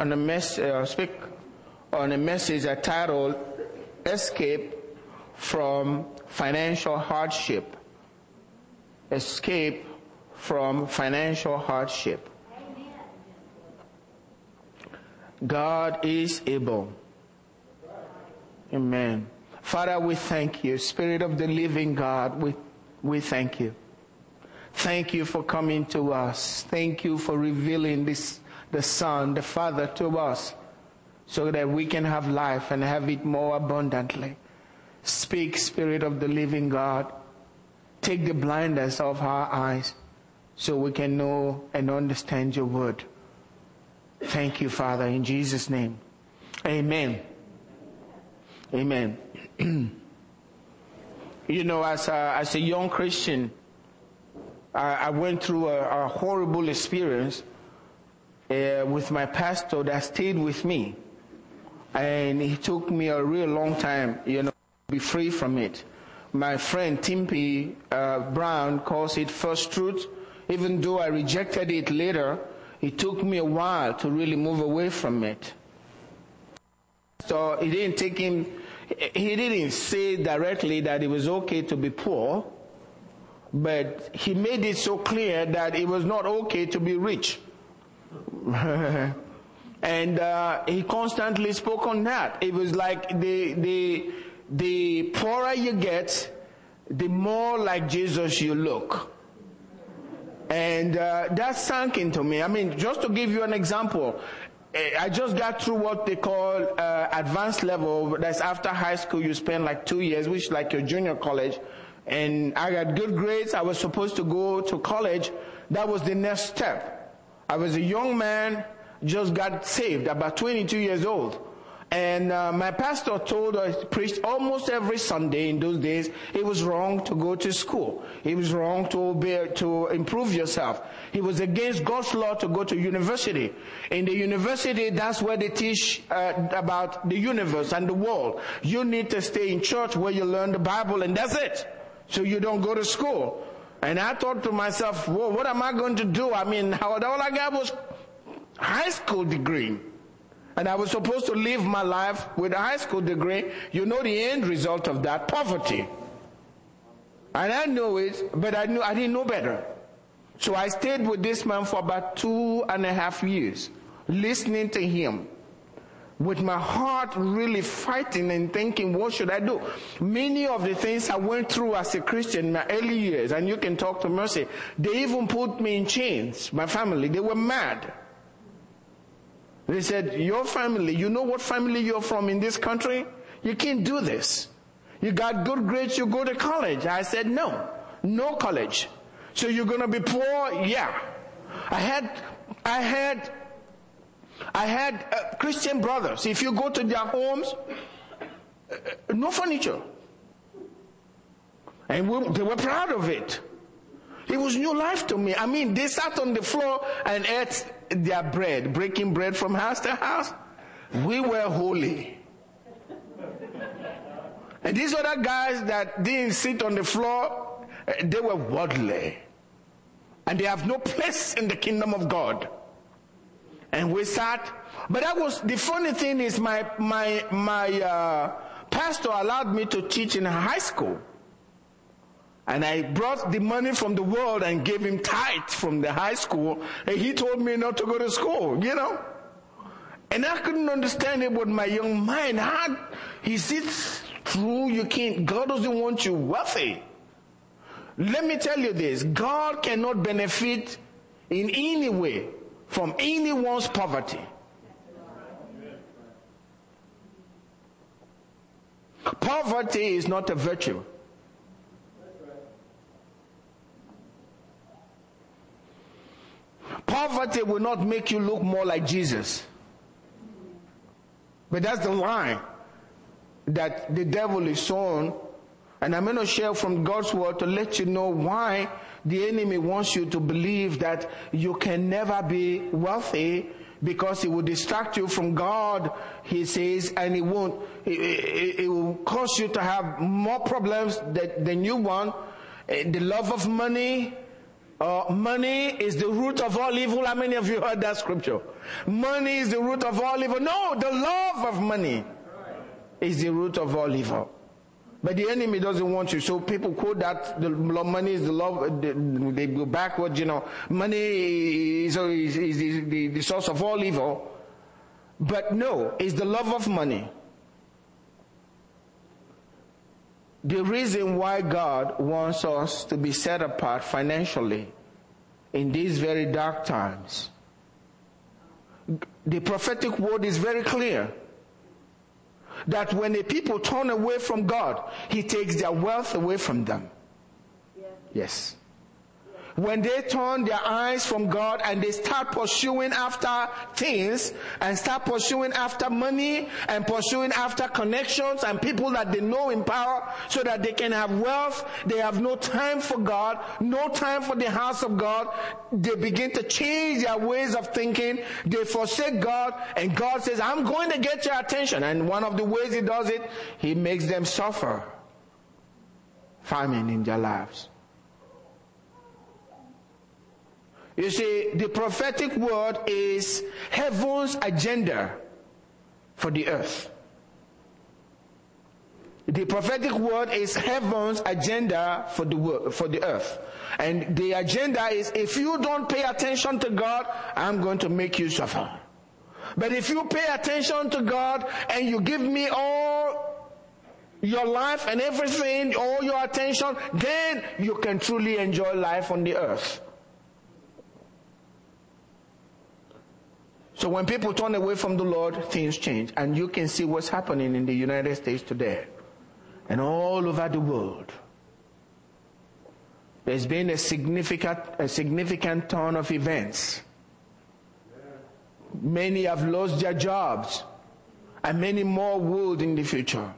on a mess, uh, speak on a message titled Escape from Financial Hardship. Escape from Financial Hardship. God is able. Amen. Father, we thank you. Spirit of the living God, we, we thank you. Thank you for coming to us. Thank you for revealing this, the Son, the Father to us so that we can have life and have it more abundantly. Speak, Spirit of the living God. Take the blindness of our eyes so we can know and understand your word. Thank you, Father, in Jesus' name. Amen. Amen. you know, as a, as a young Christian, I, I went through a, a horrible experience uh, with my pastor that stayed with me. And it took me a real long time, you know, to be free from it. My friend Timpy uh, Brown calls it first truth. Even though I rejected it later, it took me a while to really move away from it. So it didn't take him, he didn't say directly that it was okay to be poor, but he made it so clear that it was not okay to be rich. and uh, he constantly spoke on that. It was like the the the poorer you get, the more like Jesus you look. And uh, that sank into me. I mean, just to give you an example, eh, I just got through what they call uh, advanced level. That's after high school. You spend like two years, which is like your junior college. And I got good grades. I was supposed to go to college. That was the next step. I was a young man, just got saved, about 22 years old. And uh, my pastor told us, preached almost every Sunday in those days, it was wrong to go to school. It was wrong to obey, to improve yourself. He was against God's law to go to university. In the university, that's where they teach uh, about the universe and the world. You need to stay in church where you learn the Bible and that's it. So you don't go to school. And I thought to myself, well, what am I going to do? I mean, all I got was high school degree and I was supposed to live my life with a high school degree, you know the end result of that, poverty. And I knew it, but I knew, I didn't know better. So I stayed with this man for about two and a half years, listening to him with my heart really fighting and thinking, what should I do? Many of the things I went through as a Christian in my early years, and you can talk to Mercy, they even put me in chains, my family, they were mad. They said, your family, you know what family you're from in this country? You can't do this. You got good grades, you go to college. I said, no, no college. So you're gonna be poor? Yeah. I had, I had, I had uh, Christian brothers. If you go to their homes, uh, no furniture. And we, they were proud of it. It was new life to me. I mean, they sat on the floor and ate their bread, breaking bread from house to house. We were holy. And these other guys that didn't sit on the floor, eh, they were worldly. And they have no place in the kingdom of God. And we sat, but that was, the funny thing is my, my, my, uh, pastor allowed me to teach in high school. And I brought the money from the world and gave him tithe from the high school. And he told me not to go to school, you know. And I couldn't understand it with my young mind. How is it true you can't, God doesn't want you wealthy? Let me tell you this. God cannot benefit in any way from anyone's poverty. Poverty is not a virtue. Poverty will not make you look more like Jesus. But that's the line that the devil is sowing. And I'm going to share from God's word to let you know why the enemy wants you to believe that you can never be wealthy because it will distract you from God, he says, and it won't, it, it, it will cause you to have more problems that, than you want. Eh, the love of money, Uh, money is the root of all evil. How many of you heard that scripture? Money is the root of all evil. No, the love of money is the root of all evil. But the enemy doesn't want you. So people quote that the money is the love, they go backwards, you know. Money is, is, is the, the, the source of all evil. But no, it's the love of money. The reason why God wants us to be set apart financially in these very dark times. The prophetic word is very clear that when the people turn away from God, He takes their wealth away from them. Yes when they turn their eyes from God and they start pursuing after things and start pursuing after money and pursuing after connections and people that they know in power so that they can have wealth, they have no time for God, no time for the house of God. They begin to change their ways of thinking. They forsake God and God says, I'm going to get your attention. And one of the ways He does it, He makes them suffer famine in their lives. You see, the prophetic word is heaven's agenda for the earth. The prophetic word is heaven's agenda for the for the earth. And the agenda is if you don't pay attention to God, I'm going to make you suffer. But if you pay attention to God and you give me all your life and everything, all your attention, then you can truly enjoy life on the earth. So when people turn away from the Lord, things change. And you can see what's happening in the United States today and all over the world. There's been a significant, a significant turn of events. Many have lost their jobs and many more will in the future.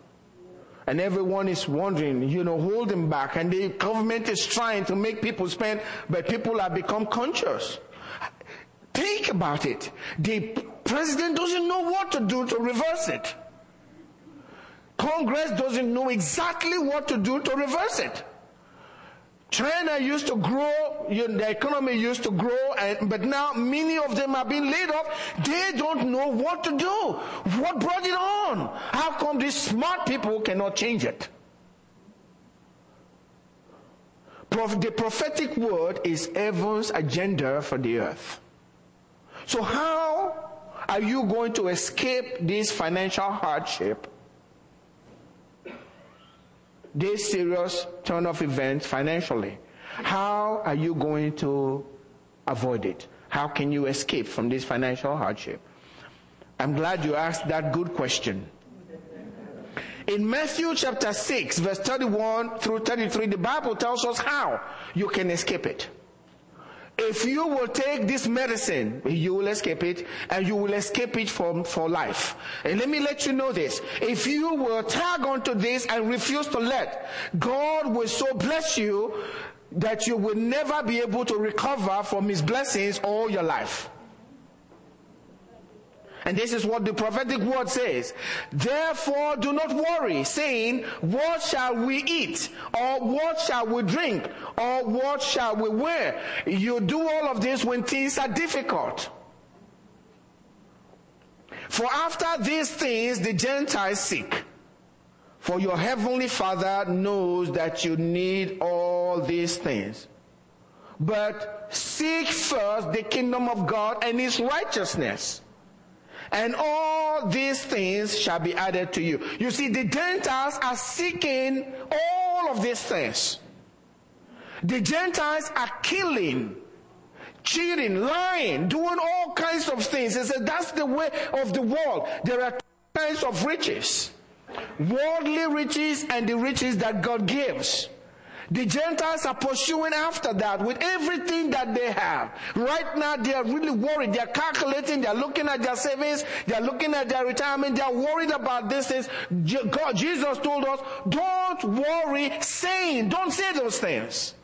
And everyone is wondering, you know, holding back and the government is trying to make people spend, but people have become conscious. Think about it. The president doesn't know what to do to reverse it. Congress doesn't know exactly what to do to reverse it. China used to grow, the economy used to grow, and, but now many of them are being laid off. They don't know what to do. What brought it on? How come these smart people cannot change it? The prophetic word is heaven's agenda for the earth. So how are you going to escape this financial hardship? This serious turn of events financially. How are you going to avoid it? How can you escape from this financial hardship? I'm glad you asked that good question. In Matthew chapter 6 verse 31 through 33, the Bible tells us how you can escape it. If you will take this medicine, you will escape it and you will escape it from, for life. And let me let you know this. If you will tag onto this and refuse to let, God will so bless you that you will never be able to recover from his blessings all your life. And this is what the prophetic word says. Therefore do not worry, saying, what shall we eat? Or what shall we drink? Or what shall we wear? You do all of this when things are difficult. For after these things the Gentiles seek. For your heavenly Father knows that you need all these things. But seek first the kingdom of God and his righteousness and all these things shall be added to you. You see, the Gentiles are seeking all of these things. The Gentiles are killing, cheating, lying, doing all kinds of things. He said that's the way of the world. There are two kinds of riches. Worldly riches and the riches that God gives. The Gentiles are pursuing after that with everything that they have. Right now they are really worried. They are calculating. They are looking at their savings. They are looking at their retirement. They are worried about these things. God, Jesus told us, don't worry saying, don't say those things.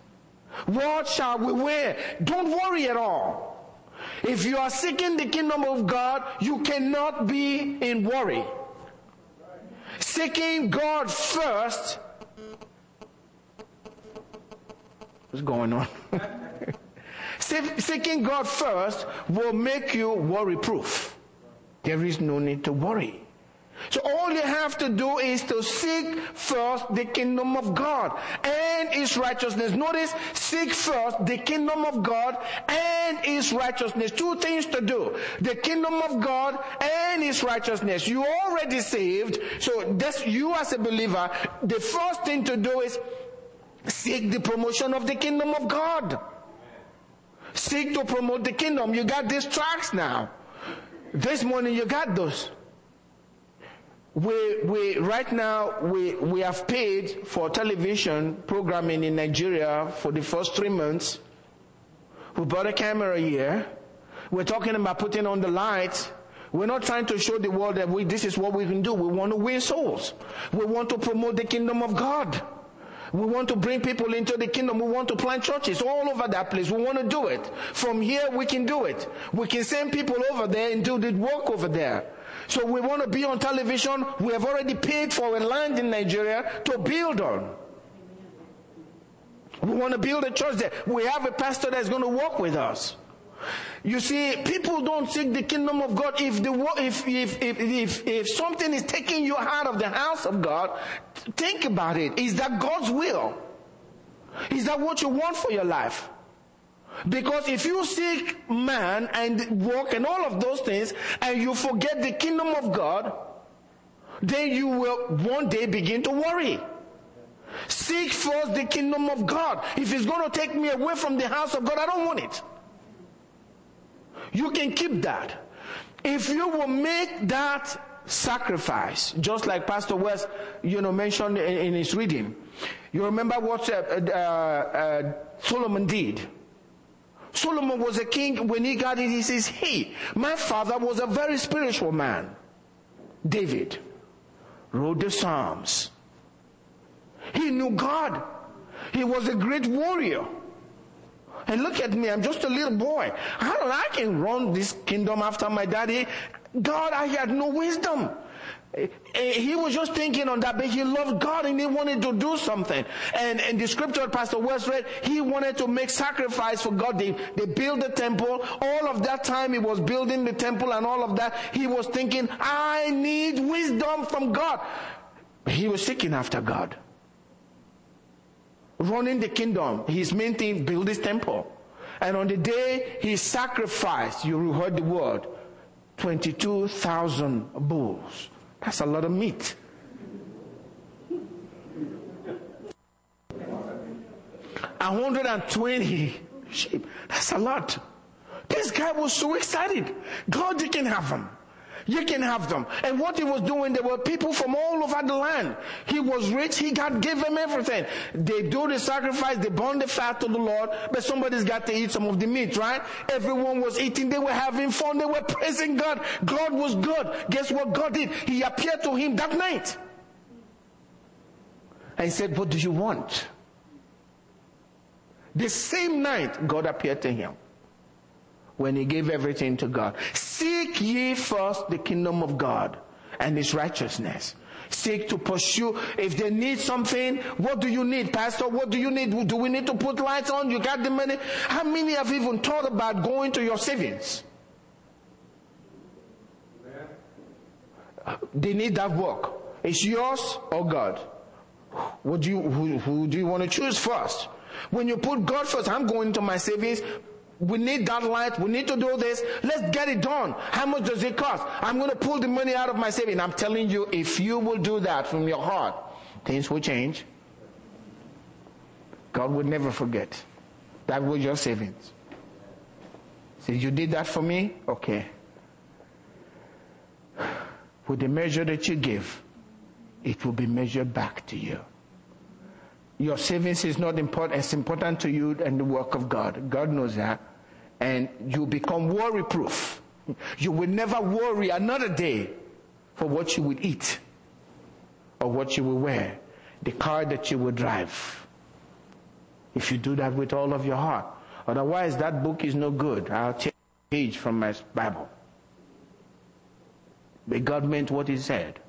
What shall we wear? Don't worry at all. If you are seeking the kingdom of God, you cannot be in worry. Seeking God first What's going on? seeking God first will make you worry proof. There is no need to worry. So all you have to do is to seek first the kingdom of God and His righteousness. Notice, seek first the kingdom of God and His righteousness. Two things to do. The kingdom of God and His righteousness. You already saved, so that's you as a believer. The first thing to do is seek the promotion of the kingdom of God. Seek to promote the kingdom. You got these tracks now. This morning you got those we, we, right now, we, we have paid for television programming in Nigeria for the first three months. We bought a camera here. We're talking about putting on the lights. We're not trying to show the world that we, this is what we can do. We want to win souls. We want to promote the kingdom of God. We want to bring people into the kingdom. We want to plant churches all over that place. We want to do it. From here, we can do it. We can send people over there and do the work over there. So we want to be on television. We have already paid for a land in Nigeria to build on. We want to build a church there. We have a pastor that's going to work with us. You see, people don't seek the kingdom of God. If the if if if if, if something is taking you out of the house of God, think about it. Is that God's will? Is that what you want for your life? Because if you seek man and work and all of those things and you forget the kingdom of God, then you will one day begin to worry. Seek first the kingdom of God. If it's going to take me away from the house of God, I don't want it. You can keep that. If you will make that sacrifice, just like Pastor West, you know, mentioned in, in his reading. You remember what uh, uh, uh, Solomon did Solomon was a king. When he got it, he says, Hey, my father was a very spiritual man. David wrote the Psalms. He knew God. He was a great warrior. And look at me, I'm just a little boy. How do I can run this kingdom after my daddy? God, I had no wisdom. Eh, he was just thinking on that, but he loved God and he wanted to do something. And, and the scripture Pastor West read, he wanted to make sacrifice for God. They, they built the temple. All of that time he was building the temple and all of that, he was thinking, I need wisdom from God. He was seeking after God. Running the kingdom, his main thing, build his temple. And on the day he sacrificed, you heard the word, 22,000 bulls. That's a lot of meat. A hundred and twenty sheep. That's a lot. This guy was so excited. God, you can have them. You can have them. And what he was doing, there were people from all over the land. He was rich. He God gave them everything. They do the sacrifice. They burn the fat to the Lord. But somebody's got to eat some of the meat, right? Everyone was eating. They were having fun. They were praising God. God was good. Guess what God did? He appeared to him that night. And he said, what do you want? The same night, God appeared to him when he gave everything to God. Seek ye first the kingdom of God and his righteousness. Seek to pursue. If they need something, what do you need, Pastor? What do you need? Do we need to put lights on? You got the money? How many have even thought about going to your savings? They need that work. It's yours or God. What do you, who, who do you want to choose first? When you put God first, I'm going to my savings. We need that light. We need to do this. Let's get it done. How much does it cost? I'm going to pull the money out of my savings. I'm telling you, if you will do that from your heart, things will change. God will never forget. That was your savings. Say, you did that for me? Okay. With the measure that you give, it will be measured back to you. Your savings is not important, as important to you and the work of God. God knows that. And you become worry proof. You will never worry another day for what you will eat or what you will wear, the car that you will drive. If you do that with all of your heart. Otherwise, that book is no good. I'll take a page from my Bible. But God meant what He said.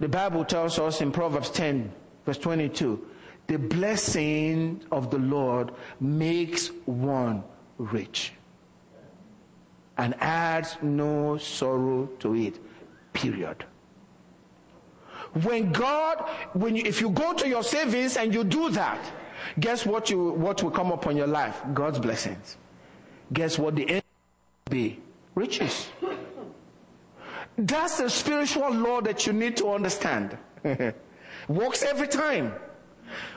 The Bible tells us in Proverbs 10, verse 22, The blessing of the Lord makes one rich and adds no sorrow to it. Period. When God, when you, if you go to your savings and you do that, guess what you, what will come upon your life? God's blessings. Guess what the end will be? Riches. That's the spiritual law that you need to understand. Works every time.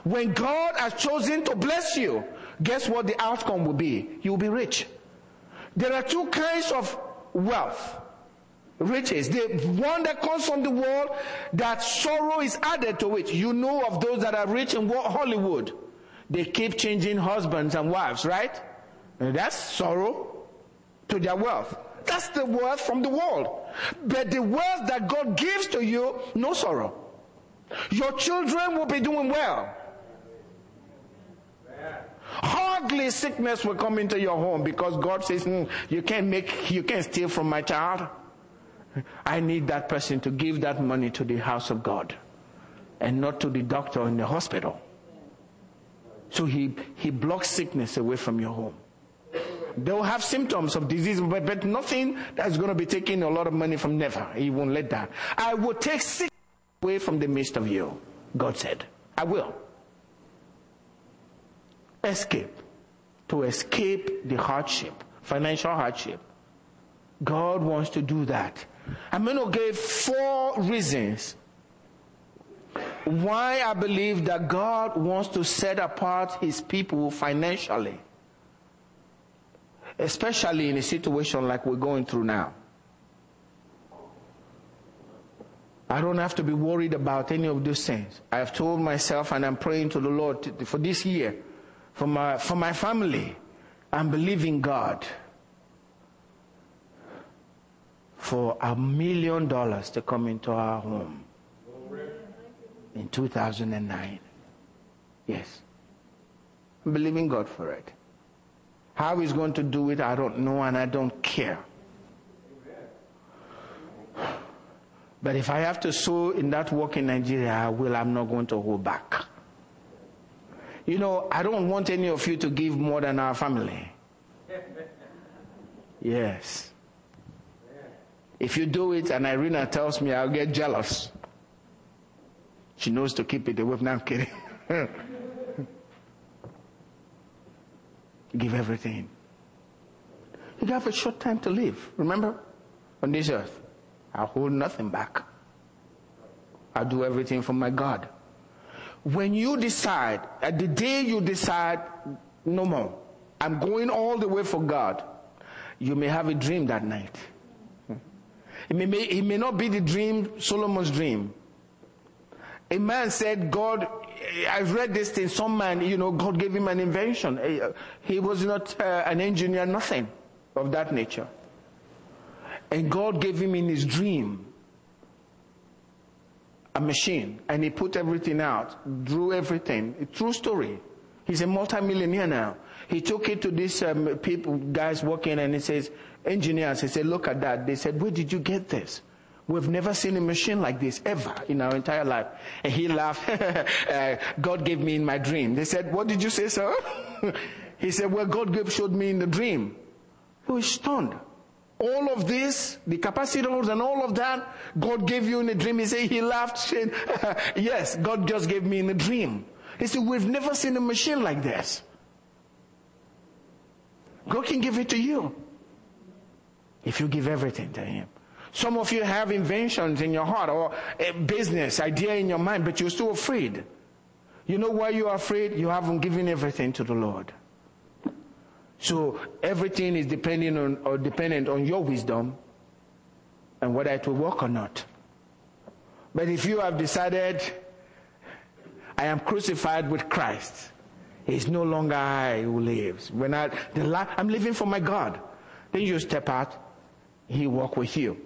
When God has chosen to bless you, guess what the outcome will be? You'll be rich. There are two kinds of wealth. Riches. The one that comes from the world, that sorrow is added to it. You know of those that are rich in Hollywood. They keep changing husbands and wives, right? And that's sorrow to their wealth. That's the wealth from the world. But the wealth that God gives to you, no sorrow. Your children will be doing well. Hardly sickness will come into your home because God says, mm, you can't make, you can't steal from my child. I need that person to give that money to the house of God and not to the doctor in the hospital. So he, he blocks sickness away from your home. They'll have symptoms of disease, but, but nothing that's going to be taking a lot of money from never. He won't let that. I will take sickness away from the midst of you, God said. I will. Escape. To escape the hardship, financial hardship. God wants to do that. I'm going to give four reasons why I believe that God wants to set apart his people financially especially in a situation like we're going through now. I don't have to be worried about any of those things. I have told myself and I'm praying to the Lord for this year, for my, for my family. I'm believing God for a million dollars to come into our home in 2009. Yes. I'm believing God for it. How he's going to do it, I don't know and I don't care. But if I have to sow in that work in Nigeria, I will. I'm not going to hold back. You know, I don't want any of you to give more than our family. Yes. If you do it and Irina tells me, I'll get jealous. She knows to keep it away. No, I'm kidding. Give everything. You have a short time to live, remember? On this earth. I'll hold nothing back. I'll do everything for my God. When you decide, at the day you decide, no more, I'm going all the way for God, you may have a dream that night. It may, it may not be the dream, Solomon's dream. A man said, God I've read this thing. Some man, you know, God gave him an invention. He was not uh, an engineer, nothing of that nature. And God gave him in his dream a machine and he put everything out, drew everything. A true story. He's a multimillionaire now. He took it to these um, people, guys working and he says, engineers, he said, look at that. They said, where did you get this? We've never seen a machine like this ever in our entire life. And he laughed. uh, God gave me in my dream. They said, what did you say, sir? he said, well, God showed me in the dream. He was stunned. All of this, the capacitors and all of that, God gave you in a dream. He said, he laughed, yes, God just gave me in a dream. He said, we've never seen a machine like this. God can give it to you. If you give everything to Him. Some of you have inventions in your heart or a business idea in your mind, but you're still afraid. You know why you're afraid? You haven't given everything to the Lord. So everything is depending on or dependent on your wisdom and whether it will work or not. But if you have decided, I am crucified with Christ, it's no longer I who lives. When I, the life, I'm living for my God. Then you step out, He walk with you.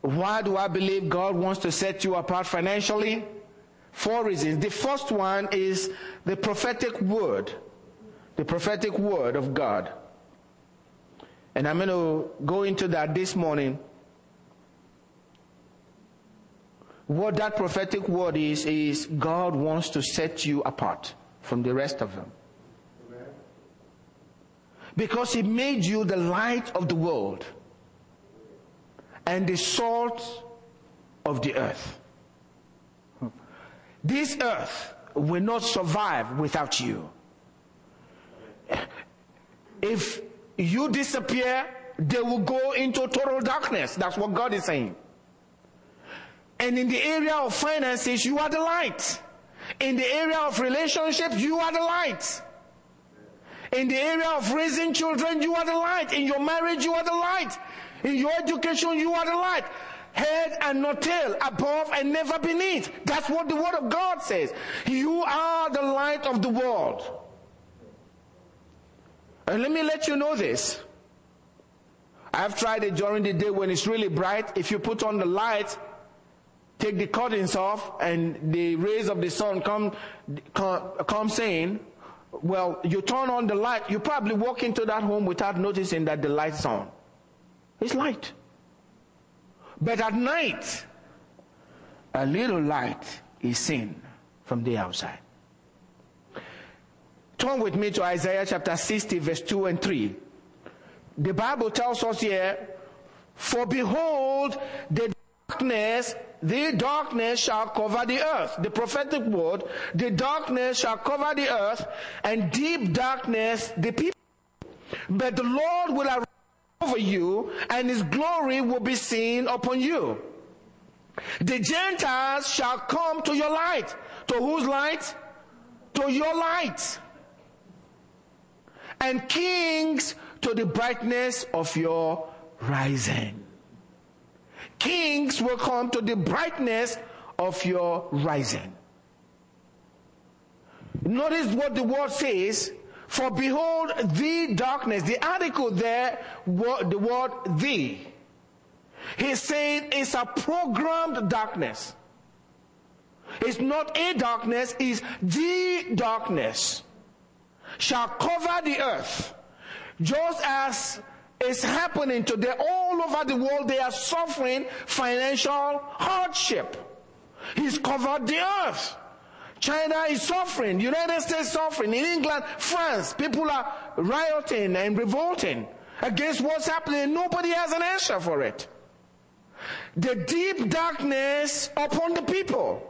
Why do I believe God wants to set you apart financially? Four reasons. The first one is the prophetic word. The prophetic word of God. And I'm going to go into that this morning. what that prophetic word is, is God wants to set you apart from the rest of them. Because He made you the light of the world and the salt of the earth. This earth will not survive without you. If you disappear, they will go into total darkness. That's what God is saying. And in the area of finances, you are the light. In the area of relationships, you are the light. In the area of raising children, you are the light. In your marriage, you are the light. In your education, you are the light. Head and not tail, above and never beneath. That's what the word of God says. You are the light of the world. And let me let you know this. I've tried it during the day when it's really bright. If you put on the light, take the curtains off and the rays of the sun come, come, come saying, well, you turn on the light, you probably walk into that home without noticing that the light's on. It's light. But at night, a little light is seen from the outside. Turn with me to Isaiah chapter 60 verse 2 and 3. The Bible tells us here, for behold, the darkness the darkness shall cover the earth. The prophetic word, the darkness shall cover the earth and deep darkness the people. But the Lord will arise over you and his glory will be seen upon you. The Gentiles shall come to your light. To whose light? To your light. And kings to the brightness of your rising kings will come to the brightness of your rising. Notice what the word says. For behold, the darkness, the article there, the word the. He's saying it's a programmed darkness. It's not a darkness, it's the darkness shall cover the earth. Just as is happening today all over the world. They are suffering financial hardship. He's covered the earth. China is suffering. United States suffering. In England, France, people are rioting and revolting against what's happening. Nobody has an answer for it. The deep darkness upon the people.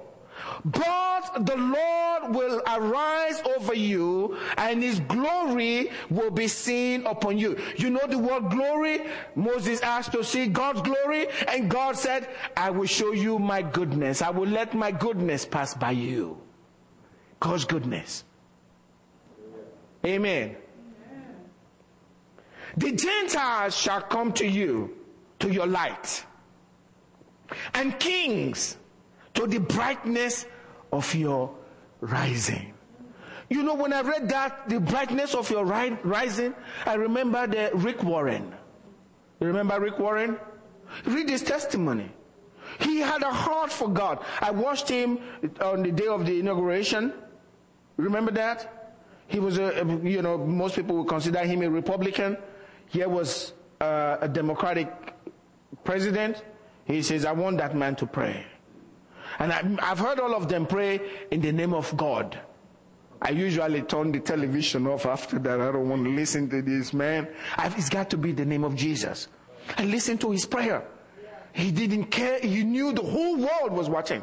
But the Lord will arise over you and his glory will be seen upon you. You know the word glory? Moses asked to see God's glory and God said, I will show you my goodness. I will let my goodness pass by you. God's goodness. Amen. The Gentiles shall come to you, to your light. And kings to the brightness of your rising. You know, when I read that, the brightness of your ri- rising, I remember the Rick Warren. You remember Rick Warren? Read his testimony. He had a heart for God. I watched him on the day of the inauguration. Remember that? He was a, you know, most people would consider him a Republican. Here was uh, a Democratic president. He says, I want that man to pray. And I, have heard all of them pray in the name of God. I usually turn the television off after that. I don't want to listen to this man. I've, it's got to be the name of Jesus. And listen to his prayer. He didn't care. He knew the whole world was watching.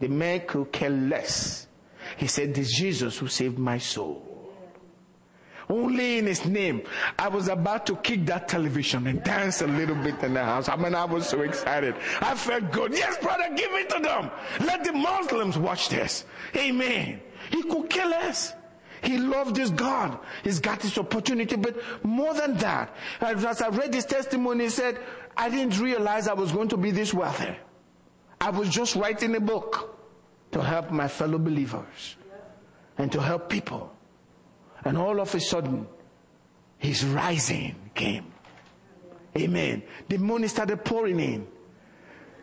The man could care less. He said, this Jesus who saved my soul. Only in his name. I was about to kick that television and dance a little bit in the house. I mean, I was so excited. I felt good. Yes, brother, give it to them. Let the Muslims watch this. Amen. He could kill us. He loved his God. He's got this opportunity, but more than that, as I read his testimony, he said, I didn't realize I was going to be this wealthy. I was just writing a book to help my fellow believers and to help people. And all of a sudden, his rising came. Amen. The money started pouring in.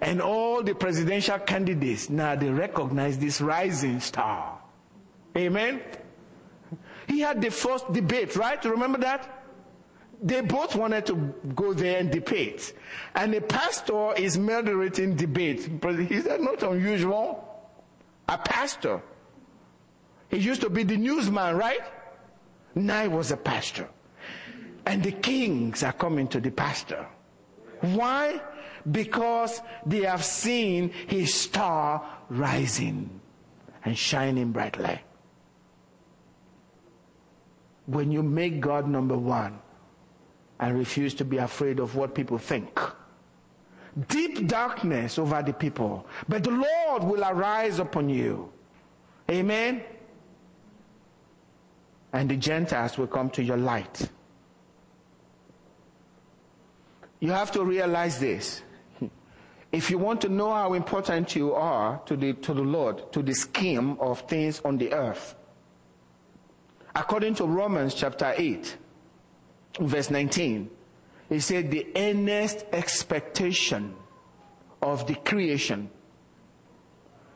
And all the presidential candidates, now they recognize this rising star. Amen. He had the first debate, right? Remember that? they both wanted to go there and debate. And the pastor is moderating debate. But is that not unusual? A pastor. He used to be the newsman, right? He was a pastor. And the kings are coming to the pastor. Why? Because they have seen his star rising and shining brightly. When you make God number one and refuse to be afraid of what people think, deep darkness over the people, but the Lord will arise upon you. Amen. And the Gentiles will come to your light. You have to realize this. If you want to know how important you are to the, to the Lord, to the scheme of things on the earth, according to Romans chapter 8, verse 19, he said the earnest expectation of the creation.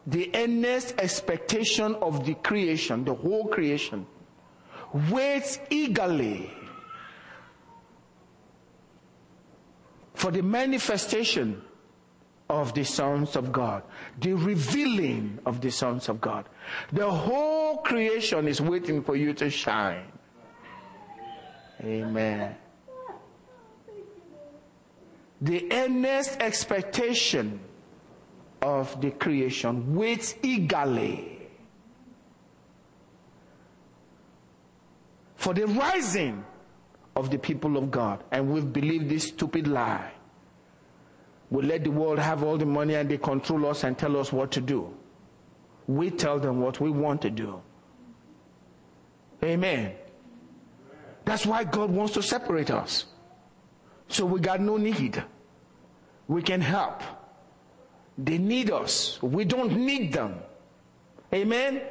The earnest expectation of the creation, the whole creation, waits eagerly for the manifestation of the sons of God, the revealing of the sons of God. The whole creation is waiting for you to shine. Amen. The earnest expectation of the creation waits eagerly for the rising of the people of God. And we've believed this stupid lie. We let the world have all the money and they control us and tell us what to do. We tell them what we want to do. Amen. That's why God wants to separate us. So we got no need. We can help. They need us. We don't need them. Amen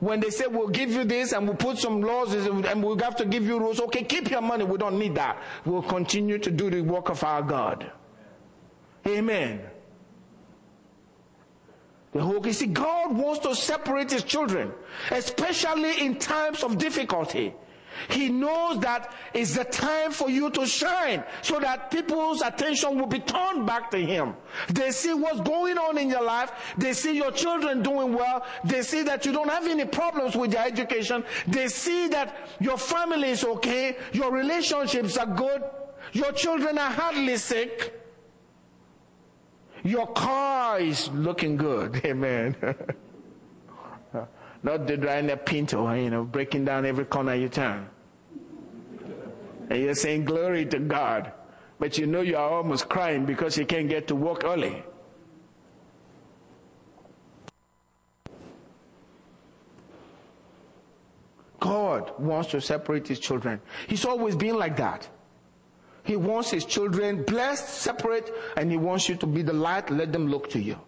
when they say we'll give you this and we'll put some laws and we'll have to give you rules, okay, keep your money. We don't need that. We'll continue to do the work of our God. Amen. The whole, you see, God wants to separate his children, especially in times of difficulty. He knows that it's the time for you to shine so that people's attention will be turned back to Him. They see what's going on in your life. They see your children doing well. They see that you don't have any problems with your education. They see that your family is okay. Your relationships are good. Your children are hardly sick. Your car is looking good. Amen. Not the driving a Pinto, you know, breaking down every corner you turn. And you're saying glory to God. But you know you are almost crying because you can't get to work early. God wants to separate his children. He's always been like that. He wants his children blessed, separate, and he wants you to be the light. Let them look to you.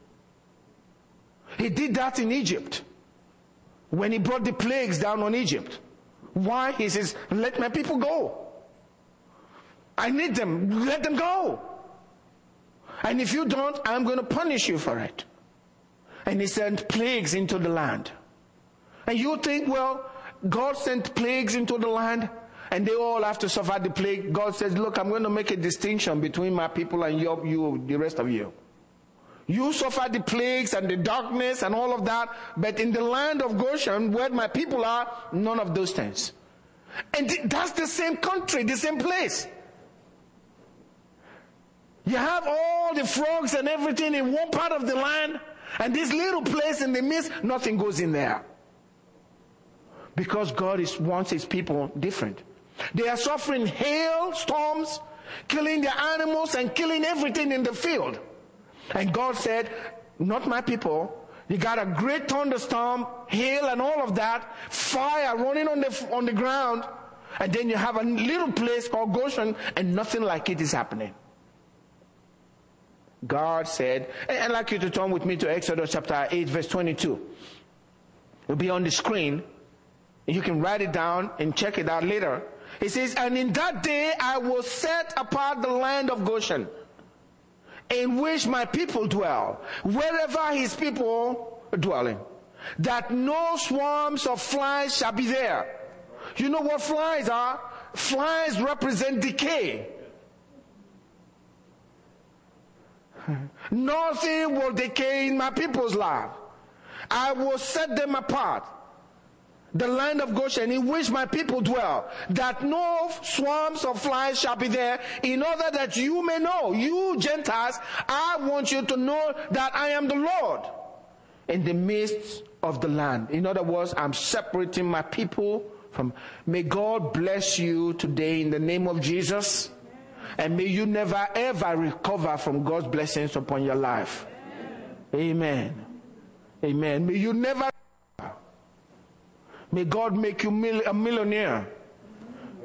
He did that in Egypt when he brought the plagues down on Egypt. Why? He says, let my people go. I need them. Let them go. And if you don't, I'm going to punish you for it. And he sent plagues into the land. And you think, well, God sent plagues into the land and they all have to suffer the plague. God says, look, I'm going to make a distinction between my people and your, you, the rest of you. You suffer the plagues and the darkness and all of that, but in the land of Goshen, where my people are, none of those things. And that's the same country, the same place. You have all the frogs and everything in one part of the land, and this little place in the midst, nothing goes in there. Because God is, wants his people different. They are suffering hail, storms, killing their animals and killing everything in the field. And God said, not my people. You got a great thunderstorm, hail and all of that, fire running on the, on the ground, and then you have a little place called Goshen and nothing like it is happening. God said, I'd like you to turn with me to Exodus chapter 8 verse 22. It'll be on the screen. You can write it down and check it out later. It says, and in that day I will set apart the land of Goshen in which my people dwell, wherever his people are dwelling, that no swarms of flies shall be there. You know what flies are? flies represent decay. Nothing will decay in my people's life. I will set them apart. The land of Goshen in which my people dwell, that no swarms of flies shall be there, in order that you may know, you Gentiles, I want you to know that I am the Lord in the midst of the land. In other words, I'm separating my people from, may God bless you today in the name of Jesus. And may you never ever recover from God's blessings upon your life. Amen. Amen. May you never. May God make you a millionaire.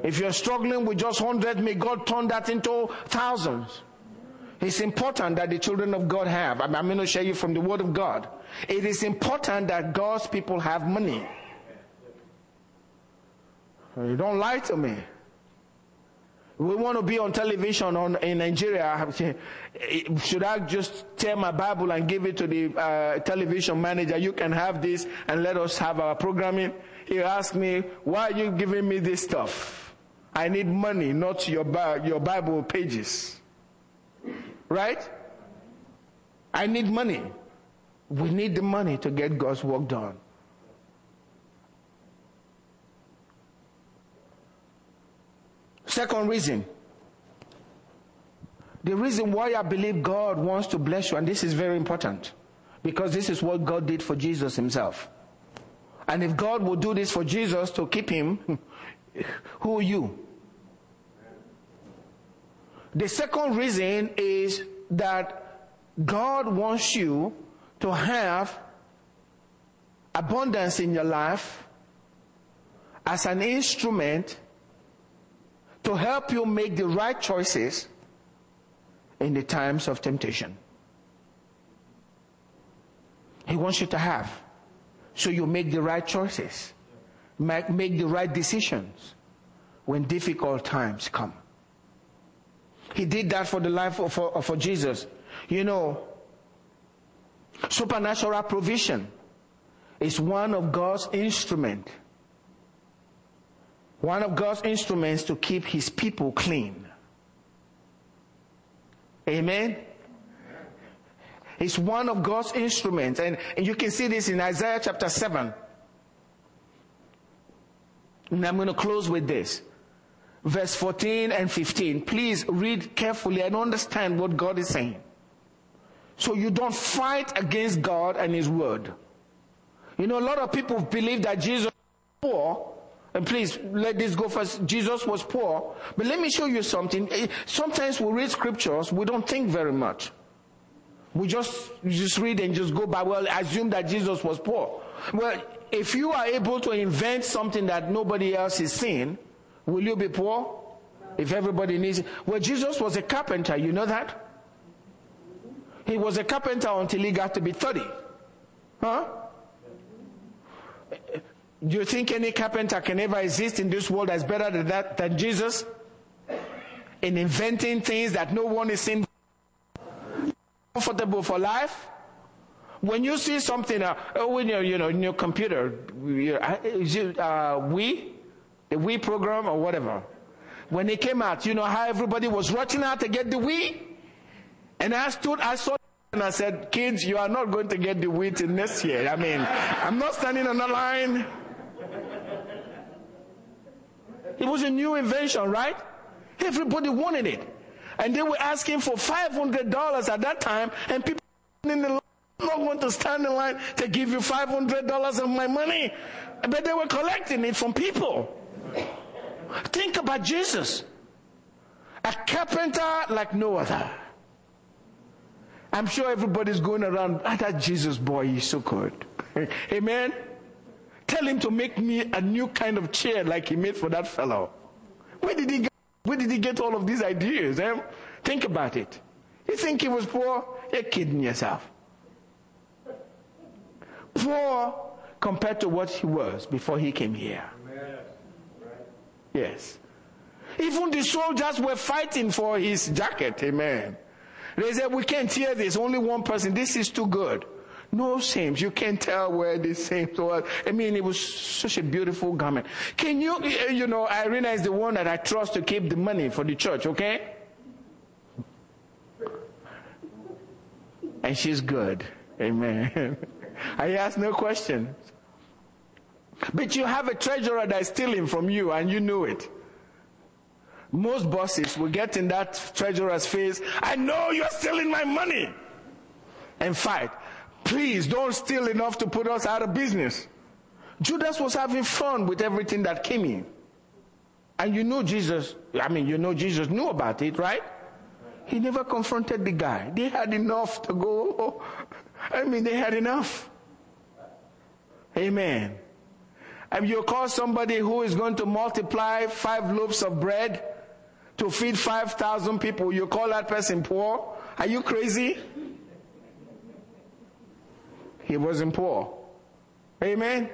If you're struggling with just hundred, may God turn that into thousands. It's important that the children of God have. I'm going to share you from the Word of God. It is important that God's people have money. You don't lie to me. We want to be on television on, in Nigeria. Should I just tear my Bible and give it to the uh, television manager? You can have this and let us have our programming. He asked me, why are you giving me this stuff? I need money, not your, your Bible pages. Right? I need money. We need the money to get God's work done. Second reason. The reason why I believe God wants to bless you, and this is very important, because this is what God did for Jesus himself. And if God will do this for Jesus to keep him, who are you? The second reason is that God wants you to have abundance in your life as an instrument to help you make the right choices in the times of temptation. He wants you to have. So you make the right choices. Make, make the right decisions when difficult times come. He did that for the life of for, for Jesus. You know, supernatural provision is one of God's instrument one of God's instruments to keep his people clean. Amen. It's one of God's instruments. And, and you can see this in Isaiah chapter 7. And I'm going to close with this. Verse 14 and 15. Please read carefully and understand what God is saying. So you don't fight against God and His Word. You know, a lot of people believe that Jesus was poor and please let this go first. Jesus was poor. But let me show you something. Eh, sometimes we read scriptures, we don't think very much. We just, just read and just go by, well, assume that Jesus was poor. Well, if you are able to invent something that nobody else is seeing, will you be poor? If everybody needs it. Well, Jesus was a carpenter, you know that? He was a carpenter until he got to be 30. Huh? Do you think any carpenter can ever exist in this world that's better than that, than Jesus? In inventing things that no one is in comfortable for life? When you see something, uh, oh, when you're, you know, in your computer, uh, uh, we, the Wii program or whatever. When it came out, you know how everybody was rushing out to get the Wii? And I stood, I saw and I said, kids, you are not going to get the Wii till next year. I mean, I'm not standing on the line. It was a new invention, right? Everybody wanted it. And they were asking for $500 at that time, and people in the line not want to stand in line to give you $500 of my money. But they were collecting it from people. Think about Jesus. A carpenter like no other. I'm sure everybody's going around, ah, that Jesus boy is so good. Amen. Tell him to make me a new kind of chair like he made for that fellow. Where did he get, where did he get all of these ideas? Eh? Think about it. You think he was poor? You're kidding yourself. Poor compared to what he was before he came here. Yes. Even the soldiers were fighting for his jacket. Amen. They said, we can't hear this. Only one person. This is too good. No seams. You can't tell where the seams were. I mean, it was such a beautiful garment. Can you, eh, eh, you know, Irina is the one that I trust to keep the money for the church, okay? And she's good. Amen. I ask no questions. But you have a treasurer that's stealing from you and you know it. Most bosses will get in that treasurer's face, I know you're stealing my money. And fight. Please don't steal enough to put us out of business. Judas was having fun with everything that came in. And you know Jesus, I mean, you know Jesus knew about it, right? He never confronted the guy. They had enough to go. I mean, they had enough. Amen. And you call somebody who is going to multiply five loaves of bread to feed 5,000 people, you call that person poor? Are you crazy? He wasn't poor. Amen.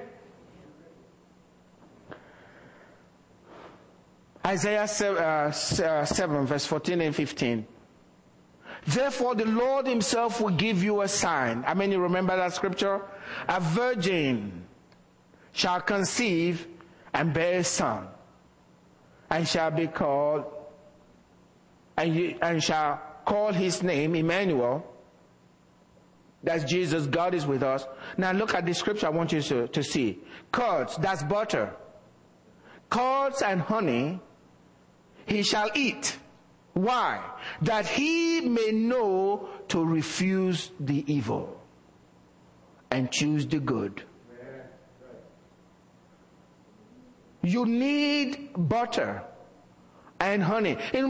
Isaiah 7, uh, 7, verse 14 and 15. Therefore the Lord himself will give you a sign. I mean, you remember that scripture? A virgin shall conceive and bear a son and shall be called and, you, and shall call his name Emmanuel. That's Jesus. God is with us. Now look at the scripture I want you to, to see. Curds, that's butter. Curds and honey he shall eat. Why? That he may know to refuse the evil and choose the good. You need butter and honey. In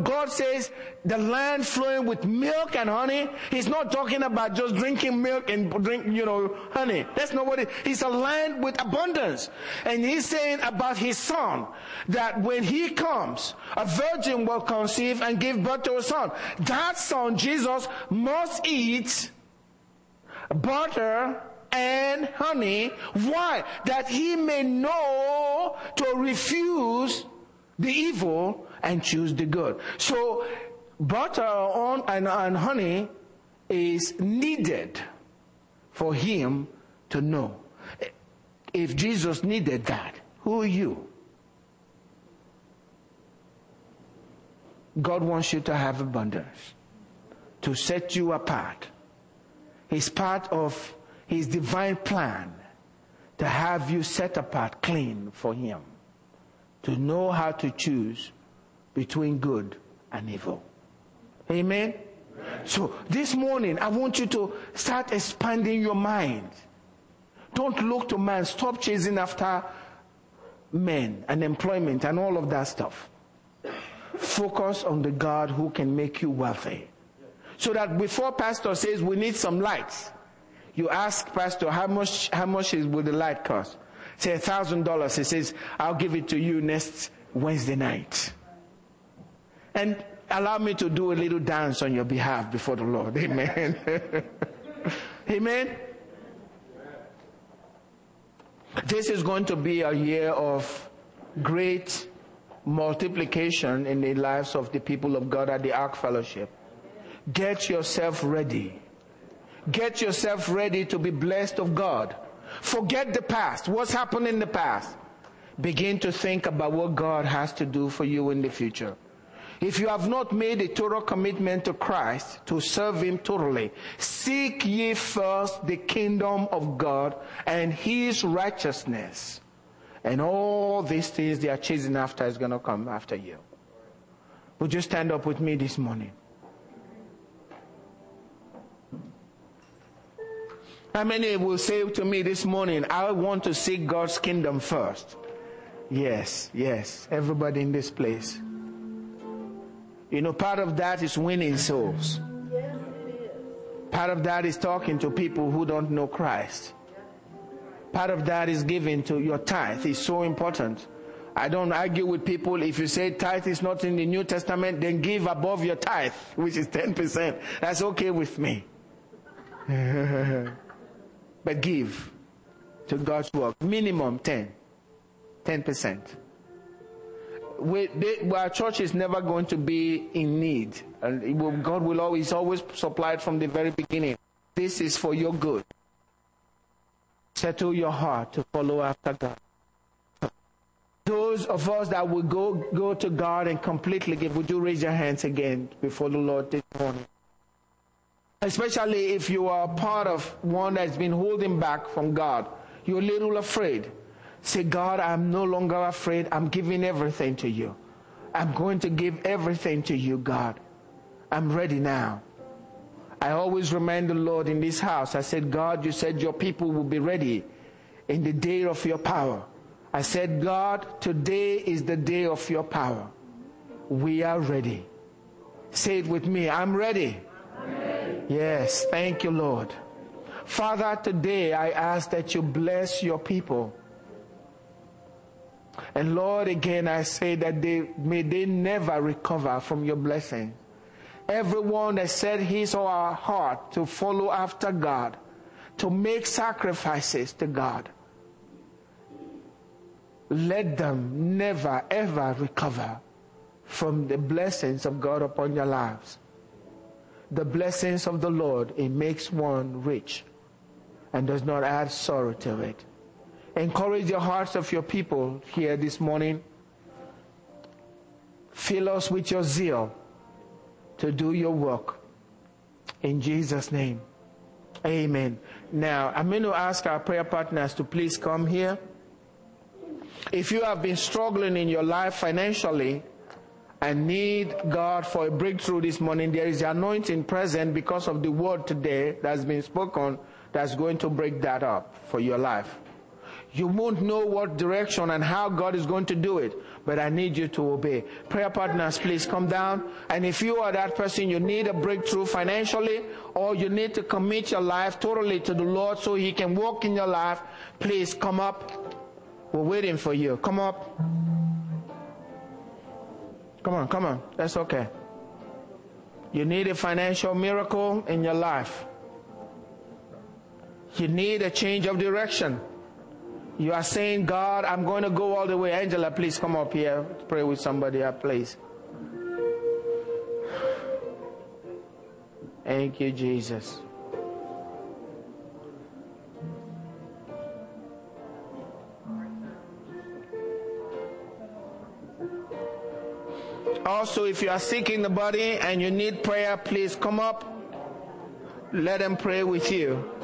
God says the land flowing with milk and honey. He's not talking about just drinking milk and drink, you know, honey. That's not what it, it's a land with abundance. And he's saying about his son that when he comes, a virgin will conceive and give birth to a son. That son, Jesus, must eat butter and honey. Why? That he may know to refuse the evil and choose the good. So butter on and, and honey is needed for him to know. If Jesus needed that, who are you? God wants you to have abundance, to set you apart. He's part of his divine plan to have you set apart clean for him, to know how to choose between good and evil. Amen? So this morning, I want you to start expanding your mind. Don't look to man. Stop chasing after men and employment and all of that stuff. Focus on the God who can make you wealthy. So that before pastor says we need some lights, you ask pastor how much how much is will the light cost? Say a thousand dollars. He says, I'll give it to you next Wednesday night and allow me to do a little dance on your behalf before the Lord. Amen. Amen. This is going to be a year of great multiplication in the lives of the people of God at the Ark Fellowship. Get yourself ready. Get yourself ready to be blessed of God. Forget the past. What's happened in the past? Begin to think about what God has to do for you in the future. If you have not made a total commitment to Christ, to serve Him totally, seek ye first the kingdom of God and His righteousness. And all these things they are chasing after is going to come after you. Would you stand up with me this morning? How many will say to me this morning, I want to seek God's kingdom first? Yes, yes. Everybody in this place. You know, part of that is winning souls. Part of that is talking to people who don't know Christ. Part of that is giving to your tithe. It's so important. I don't argue with people. If you say tithe is not in the New Testament, then give above your tithe, which is 10%. That's okay with me. but give to God's work. Minimum 10. 10% we, they, our church is never going to be in need. And will, God will always, always supply it from the very beginning. This is for your good. Settle your heart to follow after God. Those of us that will go, go to God and completely give, would you raise your hands again before the Lord this morning? Especially if you are part of one that's been holding back from God. You're a little afraid. Say, God, I'm no longer afraid. I'm giving everything to you. I'm going to give everything to you, God. I'm ready now. I always remind the Lord in this house, I said, God, you said your people will be ready in the day of your power. I said, God, today is the day of your power. We are ready. Say it with me. I'm ready. Yes. Thank you, Lord. Father, today I ask that you bless your people. And Lord, again, I say that they may they never recover from your blessing. Everyone that set his or her heart to follow after God, to make sacrifices to God, let them never ever recover from the blessings of God upon your lives. The blessings of the Lord, it makes one rich and does not add sorrow to it. Encourage the hearts of your people here this morning. Fill us with your zeal to do your work. In Jesus' name. Amen. Now, I'm going to ask our prayer partners to please come here. If you have been struggling in your life financially and need God for a breakthrough this morning, there is anointing present because of the word today that's been spoken that's going to break that up for your life. You won't know what direction and how God is going to do it, but I need you to obey. Prayer partners, please come down. And if you are that person, you need a breakthrough financially, or you need to commit your life totally to the Lord so He can walk in your life, please come up. We're waiting for you. Come up. Come on, come on. That's okay. You need a financial miracle in your life. You need a change of direction. You are saying, God, I'm going to go all the way. Angela, please come up here. Pray with somebody please. Thank you, Jesus. Also, if you are sick in the body and you need prayer, please come up. Let them pray with you.